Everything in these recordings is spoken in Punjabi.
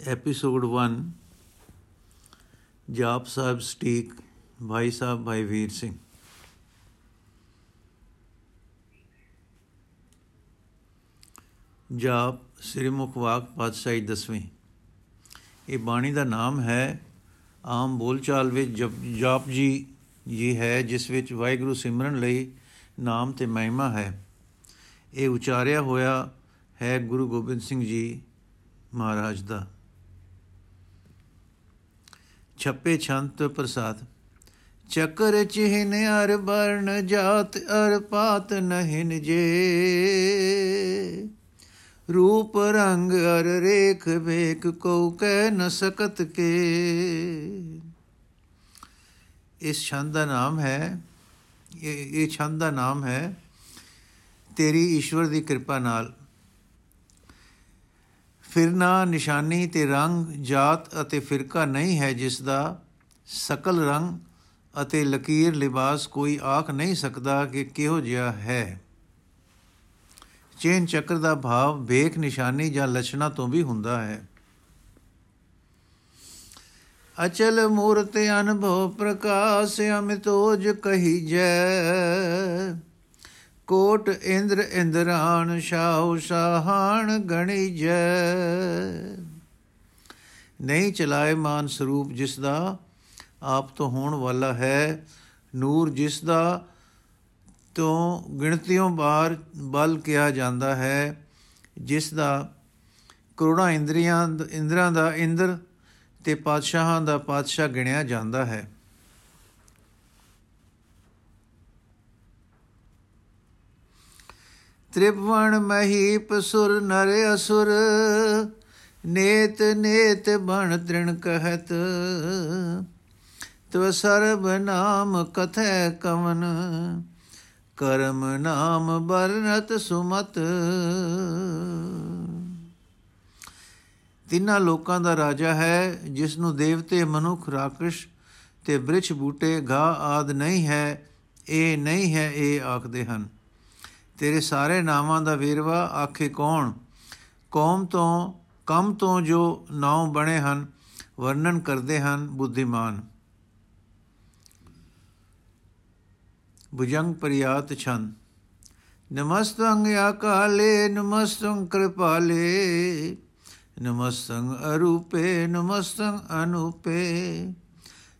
ਐਪੀਸੋਡ 1 ਜਾਪ ਸਾਹਿਬ ਸਟੀਕ ਭਾਈ ਸਾਹਿਬ ਭਾਈ ਵੀਰ ਸਿੰਘ ਜਾਪ ਸ੍ਰੀ ਮੁਖ ਵਾਕ ਪਾਤਸ਼ਾਹੀ ਦਸਵੀਂ ਇਹ ਬਾਣੀ ਦਾ ਨਾਮ ਹੈ, ਆਮ ਬੋਲਚਾਲ ਵਿੱਚ ਜਾਪ ਜੀ ਜੀ ਹੈ, ਜਿਸ ਵਿੱਚ ਵਾਹਿਗੁਰੂ ਸਿਮਰਨ ਲਈ ਨਾਮ ਤੇ ਮਹਿਮਾ ਹੈ। ਇਹ ਉਚਾਰਿਆ ਹੋਇਆ ਹੈ ਗੁਰੂ ਗੋਬਿੰਦ ਸਿੰਘ ਜੀ ਮਹਾਰਾਜ ਦਾ। ਛੱਪੇ ਛੰਤ ਪ੍ਰਸਾਦ। ਚੱਕਰ ਚਿਹਨ ਅਰ ਬਰਨ ਜਾਤ ਅਰ ਪਾਤ ਨਹਿਨ ਜੇ। ਰੂਪ ਰੰਗ ਅਰ ਰੇਖ ਵੇਖ ਕੋ ਕਹਿ ਨ ਸਕਤ ਕੇ। ਇਸ ਛੰਦ ਦਾ ਨਾਮ ਹੈ, ਇਹ ਇਹ ਛੰਦ ਦਾ ਨਾਮ ਹੈ, ਤੇਰੀ ਈਸ਼ਵਰ ਦੀ ਕਿਰਪਾ ਨਾਲ। ਫਿਰਨਾ ਨਿਸ਼ਾਨੀ ਤੇ ਰੰਗ, ਜਾਤ ਅਤੇ ਫਿਰਕਾ ਨਹੀਂ ਹੈ ਜਿਸ ਦਾ ਸਕਲ ਰੰਗ ਅਤੇ ਲਕੀਰ ਲਿਬਾਸ ਕੋਈ ਆਖ ਨਹੀਂ ਸਕਦਾ ਕਿ ਕਿਹੋ ਜਿਹਾ ਹੈ। ਚੇਨ ਚੱਕਰ ਦਾ ਭਾਵ ਵੇਖ ਨਿਸ਼ਾਨੀ ਜਾਂ ਲਛਣਾ ਤੋਂ ਵੀ ਹੁੰਦਾ ਹੈ। ਅਚਲ ਮੂਰਤ ਅਨਭਵ ਪ੍ਰਕਾਸ਼ ਅਮਿਤੋਜ ਕਹੀ ਜੈ ਕੋਟ ਇੰਦਰ ਇੰਦਰਾਨ ਸ਼ਾਹੂ ਸ਼ਾਹਾਨ ਗਣੀ ਜੈ। ਨਹੀਂ ਚਲਾਏ ਮਾਨ ਸਰੂਪ ਜਿਸ ਦਾ ਆਪ ਤੋਂ ਹੋਣ ਵਾਲਾ ਹੈ, ਨੂਰ ਜਿਸ ਦਾ ਤੋਂ ਗਿਣਤੀਆਂ ਬਾਹਰ ਬਲ ਕਿਹਾ ਜਾਂਦਾ ਹੈ, ਜਿਸ ਦਾ ਕਰੋੜਾਂ ਇੰਦਰੀਆਂ, ਇੰਦਰਾਂ ਦਾ ਇੰਦਰ ਤੇ ਪਾਤਸ਼ਾਹਾਂ ਦਾ ਪਾਤਸ਼ਾਹ ਗਿਣਿਆ ਜਾਂਦਾ ਹੈ। ਤ੍ਰਿਭਵਨ ਮਹੀਪ ਸੁਰ ਨਰ ਅਸੁਰ, ਨੇਤ ਨੇਤ ਬਣ ਤ੍ਰਿਣ ਕਹਤ। ਤਵ ਸਰਬ ਨਾਮ ਕਥੈ ਕਵਨ, ਕਰਮ ਨਾਮ ਬਰਨਤ ਸੁਮਤ। ਤਿੰਨਾਂ ਲੋਕਾਂ ਦਾ ਰਾਜਾ ਹੈ ਜਿਸ ਨੂੰ ਦੇਵਤੇ ਮਨੁੱਖ ਰਾਕਸ਼ ਤੇ ਬ੍ਰਿਛ ਬੂਟੇ ਘਾ ਆਦ ਨਹੀਂ ਹੈ, ਇਹ ਨਹੀਂ ਹੈ, ਇਹ ਆਖਦੇ ਹਨ। ਤੇਰੇ ਸਾਰੇ ਨਾਵਾਂ ਦਾ ਵੇਰਵਾ ਆਖੇ ਕੌਣ? ਕੌਮ ਤੋਂ, ਕੰਮ ਤੋਂ ਜੋ ਨਾਮ ਬਣੇ ਹਨ, ਵਰਣਨ ਕਰਦੇ ਹਨ ਬੁੱਧੀਮਾਨ। ਭੁਜੰਗ ਪ੍ਰਿਆਤ ਛੰਦ। ਨਮਸਤੰ ਆਕਾਲੇ ਨਮਸਤੰ ਕਿਰਪਾਲੇ ਨਮਸਤੰ ਅਰੂਪੇ ਨਮਸਤੰ ਅਨੂਪੇ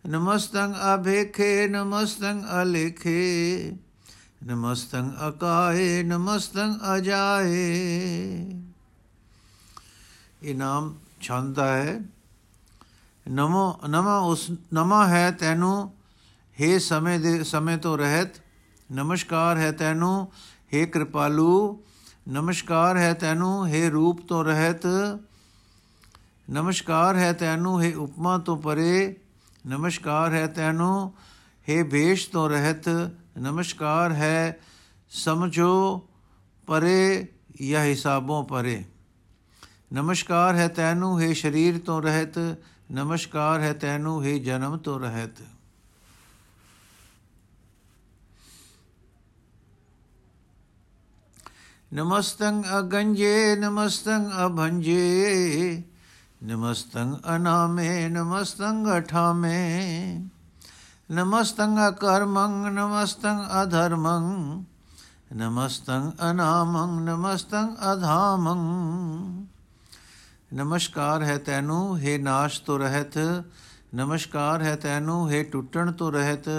ਨਮਸਤੰ ਅਭੇਖੇ ਨਮਸਤੰ ਅਲੇਖੇ। ਨਮਸਤੰ ਅਕਾਏ ਨਮਸਤੰ ਅਜਾਏ ਇਹ ਨਾਮ ਛੰਦਾ ਹੈ ਨਮੋ ਨਮਾ ਉਸ ਨਮਾ ਹੈ ਤੈਨੂੰ हे ਸਮੇਂ ਦੇ ਸਮੇਂ ਤੋਂ ਰਹਿਤ ਨਮਸਕਾਰ ਹੈ ਤੈਨੂੰ हे ਕਿਰਪਾਲੂ ਨਮਸਕਾਰ ਹੈ ਤੈਨੂੰ हे ਰੂਪ ਤੋਂ ਰਹਿਤ ਨਮਸਕਾਰ ਹੈ ਤੈਨੂੰ हे ਉਪਮਾ ਤੋਂ ਪਰੇ ਨਮਸਕਾਰ ਹੈ ਤੈਨੂੰ हे ਭੇਸ਼ ਤੋਂ ਰਹਿਤ ਨਮਸਕਾਰ ਹੈ, ਸਮਝੋ ਪਰੇ ਜਾਂ ਹਿਸਾਬੋਂ ਪਰੇ। ਨਮਸਕਾਰ ਹੈ ਤੈਨੂੰ, ਹੈ ਸਰੀਰ ਤੋਂ ਰਹਿਤ। ਨਮਸਕਾਰ ਹੈ ਤੈਨੂੰ, ਹੈ ਜਨਮ ਤੋਂ ਰਹਿਤ। ਨਮਸਤੰ ਅਗੰਜੇ ਨਮਸਤੰ ਅਭੰਜੇ। ਨਮਸਤੰ ਅਨਾਮੇ ਨਮਸਤੰ ਅਠਾਮੇ। ਨਮਸਤੰ ਅਕਰਮੰ ਨਮਸਤੰ ਅਧਰਮੰ ਨਮਸਤੰ ਅਨਾਮੰ ਨਮਸਤੰ ਅਧਾਮੰ ਨਮਸਕਾਰ ਹੈ ਤੈਨੂੰ हे ਨਾਸ਼ ਤੋਂ ਰਹਿਤ ਨਮਸਕਾਰ ਹੈ ਤੈਨੂੰ हे ਟੁੱਟਣ ਤੋਂ ਰਹਿਤ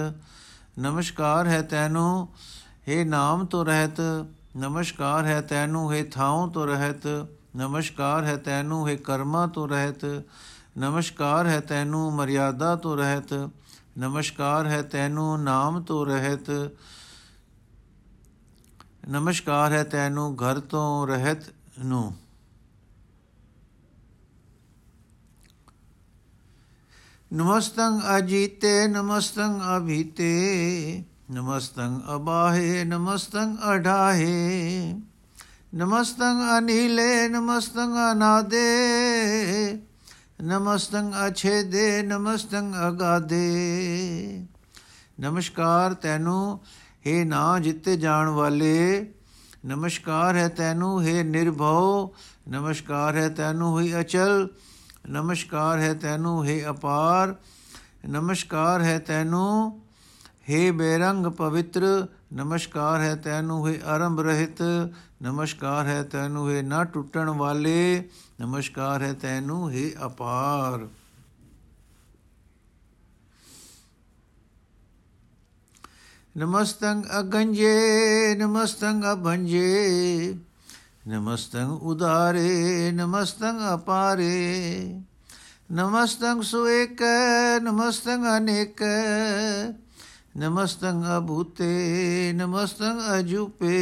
ਨਮਸਕਾਰ ਹੈ ਤੈਨੂੰ हे ਨਾਮ ਤੋਂ ਰਹਿਤ ਨਮਸਕਾਰ ਹੈ ਤੈਨੂੰ हे ਥਾਉ ਤੋਂ ਰਹਿਤ ਨਮਸਕਾਰ ਹੈ ਤੈਨੂੰ हे ਕਰਮਾਂ ਤੋਂ ਰਹਿਤ ਨਮਸਕਾਰ ਹੈ ਤੈਨੂੰ ਮਰਿਆਦਾ ਤੋਂ ਰਹਿਤ ਨਮਸਕਾਰ ਹੈ ਤੈਨੂੰ, ਨਾਮ ਤੋਂ ਰਹਿਤ। ਨਮਸਕਾਰ ਹੈ ਤੈਨੂੰ, ਘਰ ਤੋਂ ਰਹਿਤ ਨੂੰ। ਨਮਸਤੰ ਅਜੀਤੇ ਨਮਸਤੰ ਅਭੀਤੇ। ਨਮਸਤੰ ਅਬਾਹੇ ਨਮਸਤੰ ਅਢਾਹੇ। ਨਮਸਤੰ ਅਨੀਲੇ ਨਮਸਤੰ ਅਨਾਦੇ। ਨਮਸਤੰ ਅਛੇਦੇ ਨਮਸਤੰ ਅਗਾਦੇ। ਨਮਸਕਾਰ ਤੈਨੂੰ हे ਨਾ ਜਿੱਤੇ ਜਾਣ ਵਾਲੇ। ਨਮਸਕਾਰ ਹੈ ਤੈਨੂੰ हे ਨਿਰਭਉ। ਨਮਸਕਾਰ ਹੈ ਤੈਨੂੰ, ਹੀ ਅਚਲ। ਨਮਸਕਾਰ ਹੈ ਤੈਨੂੰ, ਹੈ ਅਪਾਰ। ਨਮਸਕਾਰ ਹੈ ਤੈਨੂੰ, ਹੈ ਬੇਰੰਗ ਪਵਿੱਤਰ। ਨਮਸਕਾਰ ਹੈ ਤੈਨੂੰ ਹੈ ਆਰੰਭ ਰਹਿਤ, ਨਮਸਕਾਰ ਹੈ ਤੈਨੂੰ ਹੈ ਨਾ ਟੁੱਟਣ ਵਾਲੇ, ਨਮਸਕਾਰ ਹੈ ਤੈਨੂੰ ਹੈ ਅਪਾਰ। ਨਮਸਤੰ ਅਗੰਜੇ ਨਮਸਤੰ ਅਭੰਜੇ ਨਮਸਤੰ ਉਦਾਰੇ ਨਮਸਤੰ ਅਪਾਰੇ। ਨਮਸਤੰ ਸੁਏਕ ਨਮਸਤੰ ਅਨੇਕ ਨਮਸਤੰ ਅਭੂਤੇ ਨਮਸਤੰ ਅਜੂਪੇ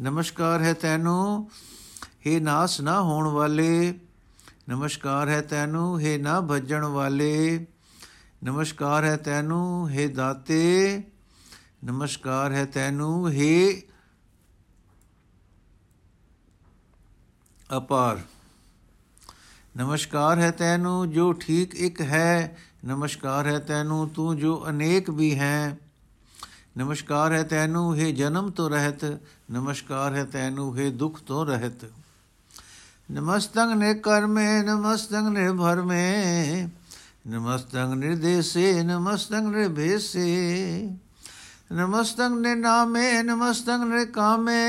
ਨਮਸਕਾਰ ਹੈ ਤੈਨੂੰ हे ਨਾਸ ਨਾ ਹੋਣ ਵਾਲੇ ਨਮਸਕਾਰ ਹੈ ਤੈਨੂੰ हे ਨਾ ਭਜਣ ਵਾਲੇ ਨਮਸਕਾਰ ਹੈ ਤੈਨੂੰ हे ਦਾਤੇ ਨਮਸਕਾਰ ਹੈ ਤੈਨੂੰ हे ਅਪਾਰ ਨਮਸਕਾਰ ਹੈ ਤੈਨੂੰ ਜੋ ਠੀਕ ਇੱਕ ਹੈ ਨਮਸਕਾਰ ਹੈ ਤੈਨੂੰ ਤੂੰ ਜੋ ਅਨੇਕ ਵੀ ਹੈ ਨਮਸਕਾਰ ਹੈ ਤੈਨੂੰ ਹੈ ਜਨਮ ਤੋਂ ਰਹਿਤ ਨਮਸਕਾਰ ਹੈ ਤੈਨੂੰ ਹੈ ਦੁੱਖ ਤੋਂ ਰਹਿਤ ਨਮਸਤੰ ਨੇ ਕਰਮੇ ਨਮਸਤੰ ਨੇ ਭਰਮੇ ਨਮਸਤੰ ਨਿਰਦੇਸੇ ਨਮਸਤੰ ਨਿਰਭੇਸੇ ਨਮਸਤੰ ਨੇ ਨਾਮੇ ਨਮਸਤੰ ਨੇ ਕਾਮੇ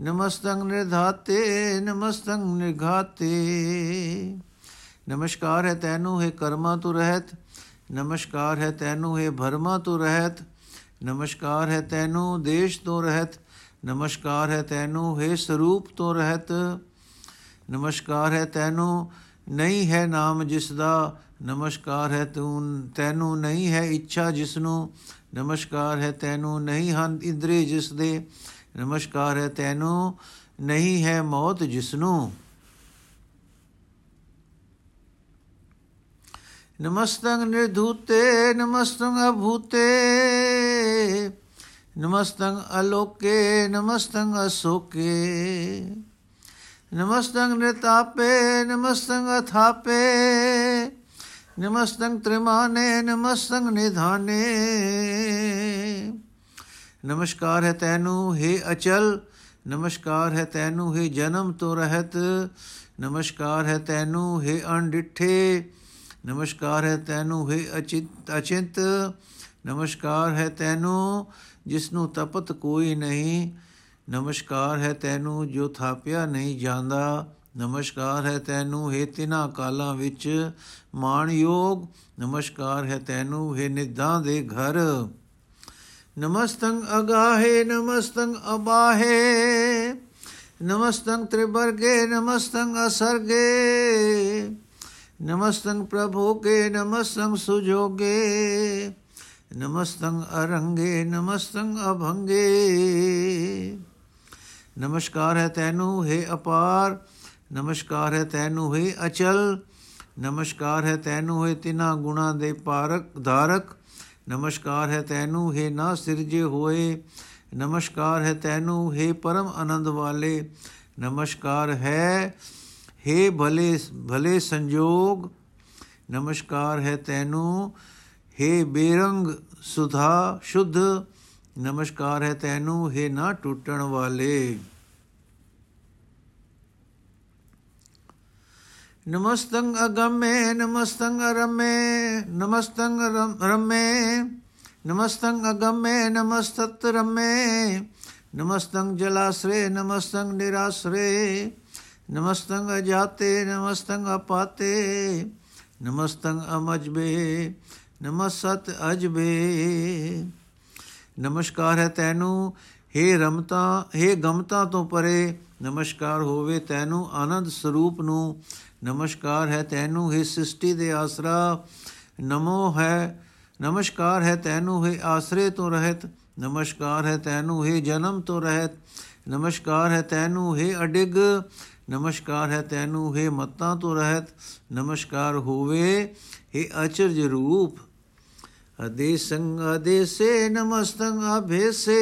ਨਮਸਤੰ ਨਿਰਧਾਤੇ ਨਮਸਤੰ ਨਿਰਘਾਤੇ ਨਮਸਕਾਰ ਹੈ ਤੈਨੂੰ, ਹੈ ਕਰਮਾਂ ਤੋਂ ਰਹਿਤ। ਨਮਸਕਾਰ ਹੈ ਤੈਨੂੰ, ਹੈ ਭਰਮਾਂ ਤੋਂ ਰਹਿਤ। ਨਮਸਕਾਰ ਹੈ ਤੈਨੂੰ, ਦੇਸ਼ ਤੋਂ ਰਹਿਤ। ਨਮਸਕਾਰ ਹੈ ਤੈਨੂੰ, ਹੈ ਸਰੂਪ ਤੋਂ ਰਹਿਤ। ਨਮਸਕਾਰ ਹੈ ਤੈਨੂੰ, ਨਹੀਂ ਹੈ ਨਾਮ ਜਿਸ ਦਾ। ਨਮਸਕਾਰ ਹੈ ਤੂੰ, ਤੈਨੂੰ ਨਹੀਂ ਹੈ ਇੱਛਾ ਜਿਸ ਨੂੰ। ਨਮਸਕਾਰ ਹੈ ਤੈਨੂੰ, ਨਹੀਂ ਹਨ ਇੰਦਰੀ ਜਿਸ ਦੇ। ਨਮਸਕਾਰ ਹੈ ਤੈਨੂੰ, ਨਹੀਂ ਹੈ ਮੌਤ ਜਿਸ ਨੂੰ। ਨਮਸਤੰ ਨਿਰਧੂਤੇ ਨਮਸਤੰ ਅਭੂਤੇ ਨਮਸਤੰ ਅਲੋਕੇ ਨਮਸਤੰ ਅਸੋਕੇ ਨਮਸਤੰ ਨਿਤਾਪੇ ਨਮਸਤੰ ਅਥਾਪੇ ਨਮਸਤੰ ਤ੍ਰਿਮਾਨੇ ਨਮਸਤੰ ਨਿਧਾਨੇ। ਨਮਸਕਾਰ ਹੈ ਤੈਨੂੰ, ਹੈ ਅਚਲ, ਨਮਸਕਾਰ ਹੈ ਤੈਨੂੰ, ਹੈ ਜਨਮ ਤੋਂ ਰਹਿਤ, ਨਮਸਕਾਰ ਹੈ ਤੈਨੂੰ, ਹੈ ਅਣਡਿੱਠੇ ਨਮਸਕਾਰ ਹੈ ਤੈਨੂੰ, ਹੈ ਅਚਿਤ, ਅਚਿੰਤ, ਨਮਸਕਾਰ ਹੈ ਤੈਨੂੰ ਜਿਸ ਨੂੰ ਤਪਤ ਕੋਈ ਨਹੀਂ। ਨਮਸਕਾਰ ਹੈ ਤੈਨੂੰ, ਜੋ ਥਾਪਿਆ ਨਹੀਂ ਜਾਂਦਾ। ਨਮਸਕਾਰ ਹੈ ਤੈਨੂੰ, ਹੈ ਤਿਨਾ ਕਾਲਾਂ ਵਿੱਚ ਮਾਣ ਯੋਗ ਨਮਸਕਾਰ ਹੈ ਤੈਨੂੰ, ਹੈ ਨਿਦਾਂ ਦੇ ਘਰ। ਨਮਸਤੰ ਅਗਾਹੇ ਨਮਸਤੰ ਅਬਾਹੇ। ਨਮਸਤੰ ਤ੍ਰਿਵਰਗੇ ਨਮਸਤੰ ਅਸਰਗੇ। ਨਮਸਤੰ ਪ੍ਰਭੂ ਕੇ ਨਮਸਤੰ ਸੁਜੋਗੇ ਨਮਸਤੰ ਅਰੰਗੇ ਨਮਸਤੰ ਅਭੰਗੇ ਨਮਸਕਾਰ ਹੈ ਤੈਨੂੰ ਹੈ ਅਪਾਰ ਨਮਸਕਾਰ ਹੈ ਤੈਨੂੰ ਹੈ ਅਚਲ ਨਮਸਕਾਰ ਹੈ ਤੈਨੂੰ ਹੈ ਤਿਨਾ ਗੁਣਾ ਦੇ ਪਾਰਕ ਧਾਰਕ ਨਮਸਕਾਰ ਹੈ ਤੈਨੂੰ ਹੈ ਨਾ ਸਿਰਜੇ ਹੋਏ ਨਮਸਕਾਰ ਹੈ ਤੈਨੂੰ ਹੈ ਪਰਮ ਆਨੰਦ ਵਾਲੇ ਨਮਸਕਾਰ ਹੈ हे ਭਲੇ ਭਲੇ ਸੰਜੋਗ ਨਮਸਕਾਰ ਹੈ ਤੈਨੂੰ हे ਬੇਰੰਗ ਸੁਧਾ ਸ਼ੁੱਧ ਨਮਸਕਾਰ ਹੈ ਤੈਨੂੰ हे ਨਾ ਟੁੱਟਣ ਵਾਲੇ ਨਮਸਤੰ ਅਗਮੇ ਨਮਸਤੰ ਅਰਮੇ ਨਮਸਤੰ ਰਮੇ ਨਮਸਤੰ ਅਗਮੇ ਨਮਸਤਤ ਰਮੇ ਨਮਸਤੰ ਜਲਾਸਰੇ ਨਮਸਤੰ ਨਿਰਾਸਰੇ ਨਮਸਤੰ ਅਜਾਤੇ ਨਮਸਤੰ ਅਪਾਤੇ ਨਮਸਤੰ ਅਮਜਬੇ, ਨਮਸਤ ਅਜਬੇ। ਨਮਸਕਾਰ ਹੈ ਤੈਨੂੰ हे ਰਮਤਾ हे ਗਮਤਾ ਤੋਂ ਪਰੇ, ਨਮਸਕਾਰ ਹੋਵੇ ਤੈਨੂੰ ਆਨੰਦ ਸਰੂਪ ਨੂੰ। ਨਮਸਕਾਰ ਹੈ ਤੈਨੂੰ, ਹੈ ਸ੍ਰਿਸ਼ਟੀ ਦੇ ਆਸਰਾ, ਨਮੋ ਹੈ, ਨਮਸਕਾਰ ਹੈ ਤੈਨੂੰ, ਹੈ ਆਸਰੇ ਤੋਂ ਰਹਿਤ। ਨਮਸਕਾਰ ਹੈ ਤੈਨੂੰ, ਹੈ ਜਨਮ ਤੋਂ ਰਹਿਤ। ਨਮਸਕਾਰ ਹੈ ਤੈਨੂੰ, ਹੈ ਅਡਿਗ। ਨਮਸਕਾਰ ਹੈ ਤੈਨੂੰ, ਹੈ ਮਤਾਂ ਤੋਂ ਰਹਿਤ, ਨਮਸਕਾਰ ਹੋਵੇ, ਹੈ ਅਚਰਜ ਰੂਪ। ਅਦੇਸੰ ਅਦੇਸੇ ਨਮਸਤੰ ਅਭੇਸੇ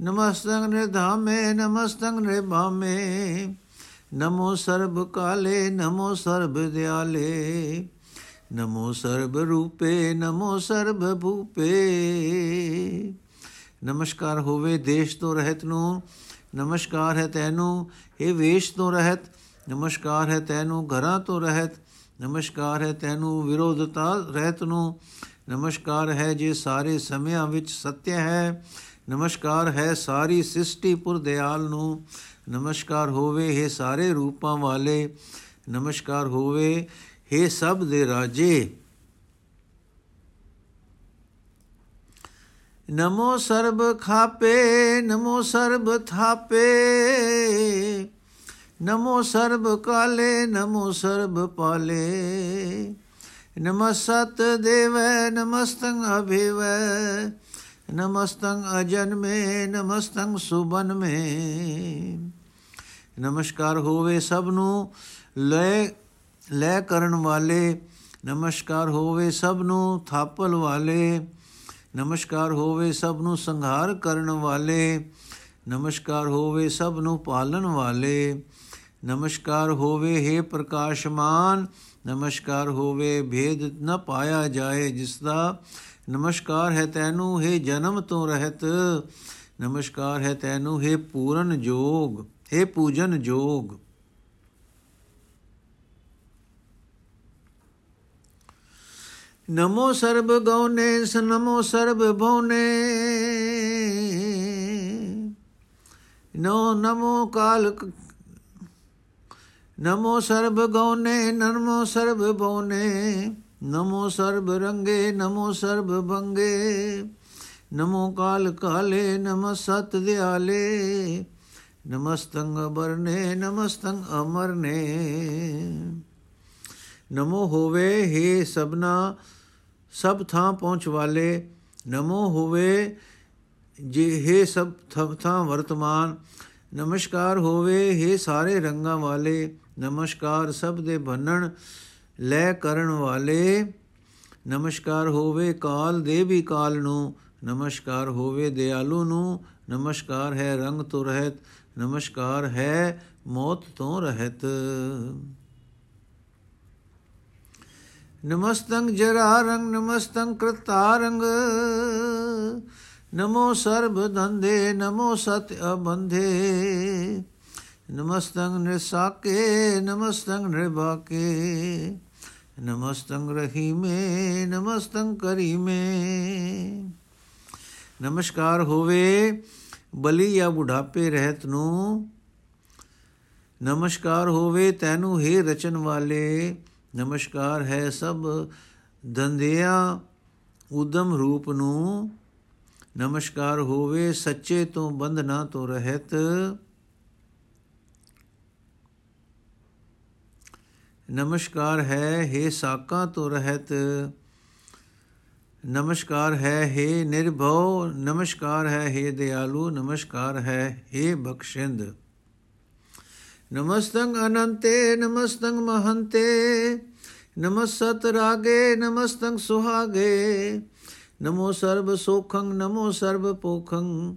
ਨਮਸਤੰ ਨਿਰਧਾਮੇ ਨਮਸਤੰ ਨਿਰਭਾਮੇ ਨਮੋ ਸਰਬ ਕਾਲੇ, ਨਮੋ ਸਰਬ ਦਿਆਲੇ। ਨਮੋ ਸਰਬ ਰੂਪੇ, ਨਮੋ ਸਰਬ ਭੂਪੇ। ਨਮਸਕਾਰ ਹੋਵੇ ਦੇਸ਼ ਤੋਂ ਰਹਿਤ ਨੂੰ ਨਮਸਕਾਰ ਹੈ ਤੈਨੂੰ ਇਹ ਵੇਸ਼ ਤੋਂ ਰਹਿਤ, ਨਮਸਕਾਰ ਹੈ ਤੈਨੂੰ, ਘਰਾਂ ਤੋਂ ਰਹਿਤ, ਨਮਸਕਾਰ ਹੈ ਤੈਨੂੰ, ਵਿਰੋਧਤਾ ਰਹਿਤ ਨੂੰ, ਨਮਸਕਾਰ ਹੈ ਜੇ ਸਾਰੇ ਸਮਿਆਂ ਵਿੱਚ ਸਤਿ ਹੈ, ਨਮਸਕਾਰ ਹੈ ਸਾਰੀ ਸ੍ਰਿਸ਼ਟੀ ਪੁਰ ਦਿਆਲ ਨੂੰ, ਨਮਸਕਾਰ ਹੋਵੇ ਇਹ ਸਾਰੇ ਰੂਪਾਂ ਵਾਲੇ, ਨਮਸਕਾਰ ਹੋਵੇ हे ਸਭ ਦੇ ਰਾਜੇ। ਨਮੋ ਸਰਬ ਖਾਪੇ, ਨਮੋ ਸਰਬ ਥਾਪੇ। ਨਮੋ ਸਰਬ ਕਾਲੇ, ਨਮੋ ਸਰਬ ਪਾਲੇ। ਨਮਸਤ ਦੇਵੈ, ਨਮਸਤੰ ਅਭਿਵੈ। ਨਮਸਤੰ ਅਜਨਮੇ, ਨਮਸਤੰ ਸੁਬਨਮੇ। ਨਮਸਕਾਰ ਹੋਵੇ ਸਭ ਨੂੰ, ਲੈ ਲੈ ਕਰਨ ਵਾਲੇ। ਨਮਸਕਾਰ ਹੋਵੇ ਸਭ ਨੂੰ, ਥਾਪਲ ਵਾਲੇ। ਨਮਸਕਾਰ ਹੋਵੇ ਸਭ ਨੂੰ ਸੰਘਾਰ ਕਰਨ ਵਾਲੇ, ਨਮਸਕਾਰ ਹੋਵੇ ਸਭ ਨੂੰ ਪਾਲਣ ਵਾਲੇ, ਨਮਸਕਾਰ ਹੋਵੇ हे ਪ੍ਰਕਾਸ਼ਮਾਨ, ਨਮਸਕਾਰ ਹੋਵੇ ਭੇਦ ਨ ਪਾਇਆ ਜਾਏ ਜਿਸ ਦਾ, ਨਮਸਕਾਰ ਹੈ ਤੈਨੂੰ ਹੈ ਜਨਮ ਤੋਂ ਰਹਿਤ, ਨਮਸਕਾਰ ਹੈ ਤੈਨੂੰ ਹੈ ਪੂਰਨ ਜੋਗ, ਹੈ ਪੂਜਨ ਜੋਗ। ਨਮੋ ਸਰਬ ਗਉਨੇ, ਸ ਨਮੋ ਸਰਬ ਭਉਨੇ। ਨੋ ਨਮੋ ਕਾਲ ਨਮੋ ਸਰਬ ਗਉਨੇ, ਨਮੋ ਸਰਬ ਭਉਨੇ। ਨਮੋ ਸਰਬ ਰੰਗੇ, ਨਮੋ ਸਰਬ ਭੰਗੇ। ਨਮੋ ਕਾਲ ਕਾਲੇ, ਨਮ ਸਤ ਦਿਆਲੇ। ਨਮਸਤੰ ਅਬਰਨੇ ਨਮਸਤੰ ਅਮਰਨੇ। ਨਮੋ ਹੋਵੇ हे ਸਭਨਾ ਸਭ ਥਾਂ ਪਹੁੰਚ ਵਾਲੇ ਨਮੋ ਹੋਵੇ ਜੇ हे ਸਭ ਥਾਂ ਵਰਤਮਾਨ, ਨਮਸਕਾਰ ਹੋਵੇ हे ਸਾਰੇ ਰੰਗਾਂ ਵਾਲੇ, ਨਮਸਕਾਰ ਸਭ ਦੇ ਬੰਨਣ ਲੈ ਕਰਨ ਵਾਲੇ। ਨਮਸਕਾਰ ਹੋਵੇ ਕਾਲ ਦੇ ਵੀ ਕਾਲ ਨੂੰ, ਨਮਸਕਾਰ ਹੋਵੇ ਦਿਆਲੂ ਨੂੰ, ਨਮਸਕਾਰ ਹੈ ਰੰਗ ਤੋਂ ਰਹਿਤ, ਨਮਸਕਾਰ ਹੈ ਮੌਤ ਤੋਂ ਰਹਿਤ। ਨਮਸਤੰ ਜਰਾਰੰਗ ਨਮਸਤੰ ਕ੍ਰਤਾਰੰਗ ਨਮੋ ਸਰਬ ਧੰਦੇ ਨਮੋ ਸਤ ਅਬੰਧੇ ਨਮਸਤੰ ਨਿਸਾਕੇ ਨਮਸਤੰ ਨਿਰਭਾਕੇ। ਨਮਸਤੰ ਰਹੀਮੇ ਨਮਸਤੰ ਕਰੀਮੇ। ਨਮਸਕਾਰ ਹੋਵੇ ਬਲੀ ਜਾਂ ਬੁਢਾਪੇ ਰਹਿਤ ਨੂੰ। ਨਮਸਕਾਰ ਹੋਵੇ ਤੈਨੂੰ, ਹੀ ਰਚਨ ਵਾਲੇ। ਨਮਸਕਾਰ ਹੈ ਸਭ ਦੰਦਿਆਂ ਉਦਮ ਰੂਪ ਨੂੰ ਨਮਸਕਾਰ ਹੋਵੇ ਸੱਚੇ ਤੋਂ ਬੰਧਨਾ ਤੋਂ ਰਹਿਤ ਨਮਸਕਾਰ ਹੈ हे ਸਾਕਾਂ ਤੋਂ ਰਹਿਤ ਨਮਸਕਾਰ ਹੈ हे ਨਿਰਭਉ ਨਮਸਕਾਰ ਹੈ हे ਦਿਆਲੂ ਨਮਸਕਾਰ ਹੈ हे ਬਖਸ਼ਿੰਦ ਨਮਸਤੰ ਅਨੰਤੇ ਨਮਸਤੰ ਮਹੰਤੇ ਨਮਸਤ ਰਾਗੇ ਨਮਸਤੰ ਸੁਹਾਗੇ ਨਮੋ ਸਰਬ ਸੋਖੰ ਨਮੋ ਸਰਬ ਪੋਖੰ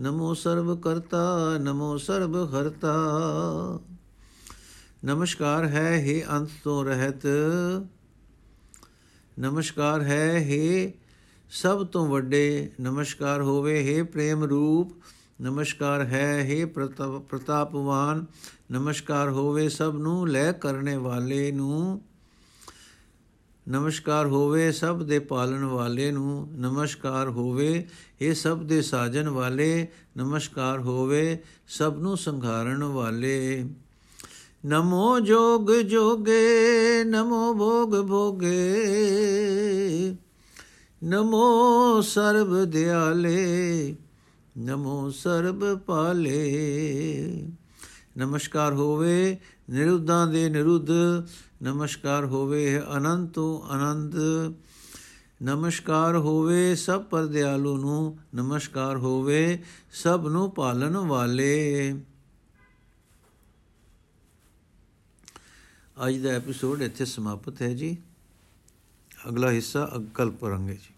ਨਮੋ ਸਰਬ ਕਰਤਾ ਨਮੋ ਸਰਬ ਹਰਤਾ ਨਮਸਕਾਰ ਹੈ हे ਅੰਤ ਤੋਂ ਰਹਿਤ ਨਮਸਕਾਰ ਹੈ हे ਸਭ ਤੋਂ ਵੱਡੇ ਨਮਸਕਾਰ ਹੋਵੇ हे ਪ੍ਰੇਮ ਰੂਪ ਨਮਸਕਾਰ ਹੈ हे ਪ੍ਰਤਾਪਵਾਨ, ਨਮਸਕਾਰ ਹੋਵੇ ਸਭ ਨੂੰ, ਲੈ ਕਰਨੇ ਵਾਲੇ ਨੂੰ। ਨਮਸਕਾਰ ਹੋਵੇ ਸਭ ਦੇ ਪਾਲਣ ਵਾਲੇ ਨੂੰ, ਨਮਸਕਾਰ ਹੋਵੇ ਇਹ ਸਭ ਦੇ ਸਾਜਣ ਵਾਲੇ, ਨਮਸਕਾਰ ਹੋਵੇ ਸਭ ਨੂੰ ਸੰਘਾਰਨ ਵਾਲੇ। ਨਮੋ ਜੋਗ ਜੋਗੇ, ਨਮੋ ਭੋਗ ਭੋਗੇ। ਨਮੋ ਸਰਬ ਦਿਆਲੇ ਨਮੋ ਸਰਬ ਪਾਲੇ। ਨਮਸਕਾਰ ਹੋਵੇ ਨਿਰੁੱਧਾਂ ਦੇ ਨਿਰੁੱਧ, ਨਮਸਕਾਰ ਹੋਵੇ ਅਨੰਤੋ ਅਨੰਦ ਨਮਸਕਾਰ ਹੋਵੇ ਸਭ ਪਰ ਦਿਆਲੂ ਨੂੰ, ਨਮਸਕਾਰ ਹੋਵੇ ਸਭ ਨੂੰ ਪਾਲਣ ਵਾਲੇ। ਅੱਜ ਦਾ ਐਪੀਸੋਡ ਇੱਥੇ ਸਮਾਪਤ ਹੈ ਜੀ। ਅਗਲਾ ਹਿੱਸਾ ਕੱਲ ਪੜਾਂਗੇ ਜੀ।